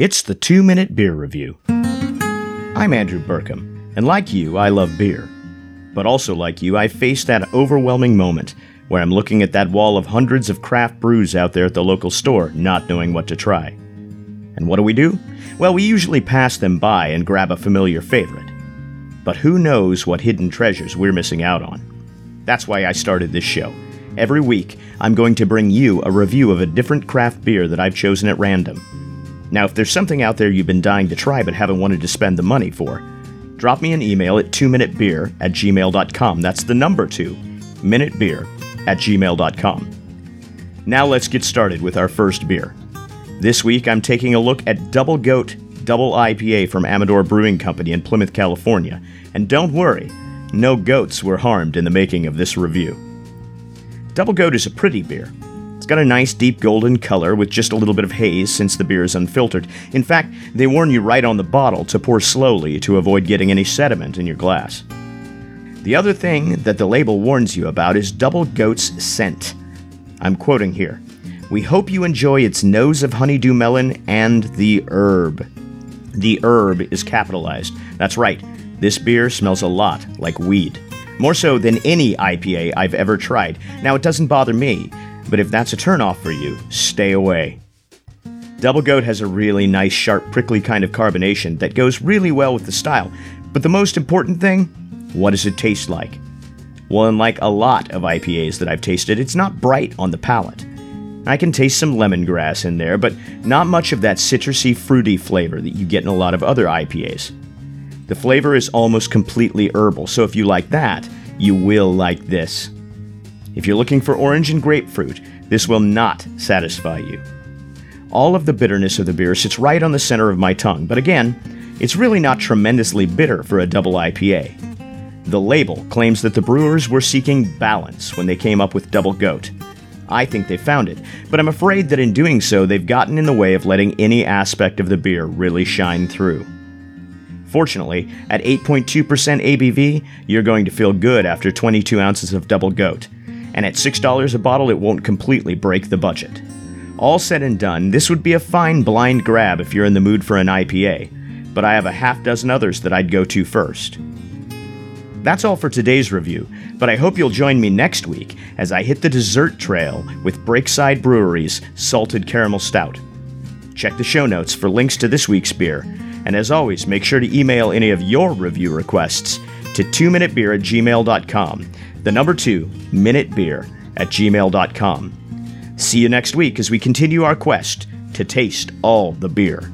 It's the two minute beer review. I'm Andrew Burkham, and like you, I love beer. But also like you, I face that overwhelming moment where I'm looking at that wall of hundreds of craft brews out there at the local store, not knowing what to try. And what do we do? Well, we usually pass them by and grab a familiar favorite. But who knows what hidden treasures we're missing out on? That's why I started this show. Every week, I'm going to bring you a review of a different craft beer that I've chosen at random. Now, if there's something out there you've been dying to try but haven't wanted to spend the money for, drop me an email at 2minutebeer at gmail.com. That's the number 2, minutebeer at gmail.com. Now let's get started with our first beer. This week I'm taking a look at Double Goat Double IPA from Amador Brewing Company in Plymouth, California. And don't worry, no goats were harmed in the making of this review. Double Goat is a pretty beer. Got a nice deep golden color with just a little bit of haze since the beer is unfiltered. In fact, they warn you right on the bottle to pour slowly to avoid getting any sediment in your glass. The other thing that the label warns you about is Double Goat's scent. I'm quoting here. We hope you enjoy its nose of honeydew melon and the herb. The herb is capitalized. That's right, this beer smells a lot like weed. More so than any IPA I've ever tried. Now, it doesn't bother me, but if that's a turnoff for you, stay away. Double Goat has a really nice, sharp, prickly kind of carbonation that goes really well with the style. But the most important thing what does it taste like? Well, unlike a lot of IPAs that I've tasted, it's not bright on the palate. I can taste some lemongrass in there, but not much of that citrusy, fruity flavor that you get in a lot of other IPAs. The flavor is almost completely herbal, so if you like that, you will like this. If you're looking for orange and grapefruit, this will not satisfy you. All of the bitterness of the beer sits right on the center of my tongue, but again, it's really not tremendously bitter for a double IPA. The label claims that the brewers were seeking balance when they came up with Double Goat. I think they found it, but I'm afraid that in doing so, they've gotten in the way of letting any aspect of the beer really shine through. Fortunately, at 8.2% ABV, you're going to feel good after 22 ounces of Double Goat, and at $6 a bottle, it won't completely break the budget. All said and done, this would be a fine blind grab if you're in the mood for an IPA, but I have a half dozen others that I'd go to first. That's all for today's review, but I hope you'll join me next week as I hit the dessert trail with Breakside Brewery's Salted Caramel Stout. Check the show notes for links to this week's beer, and as always, make sure to email any of your review requests to 2minutebeer at gmail.com. The number 2, minutebeer at gmail.com. See you next week as we continue our quest to taste all the beer.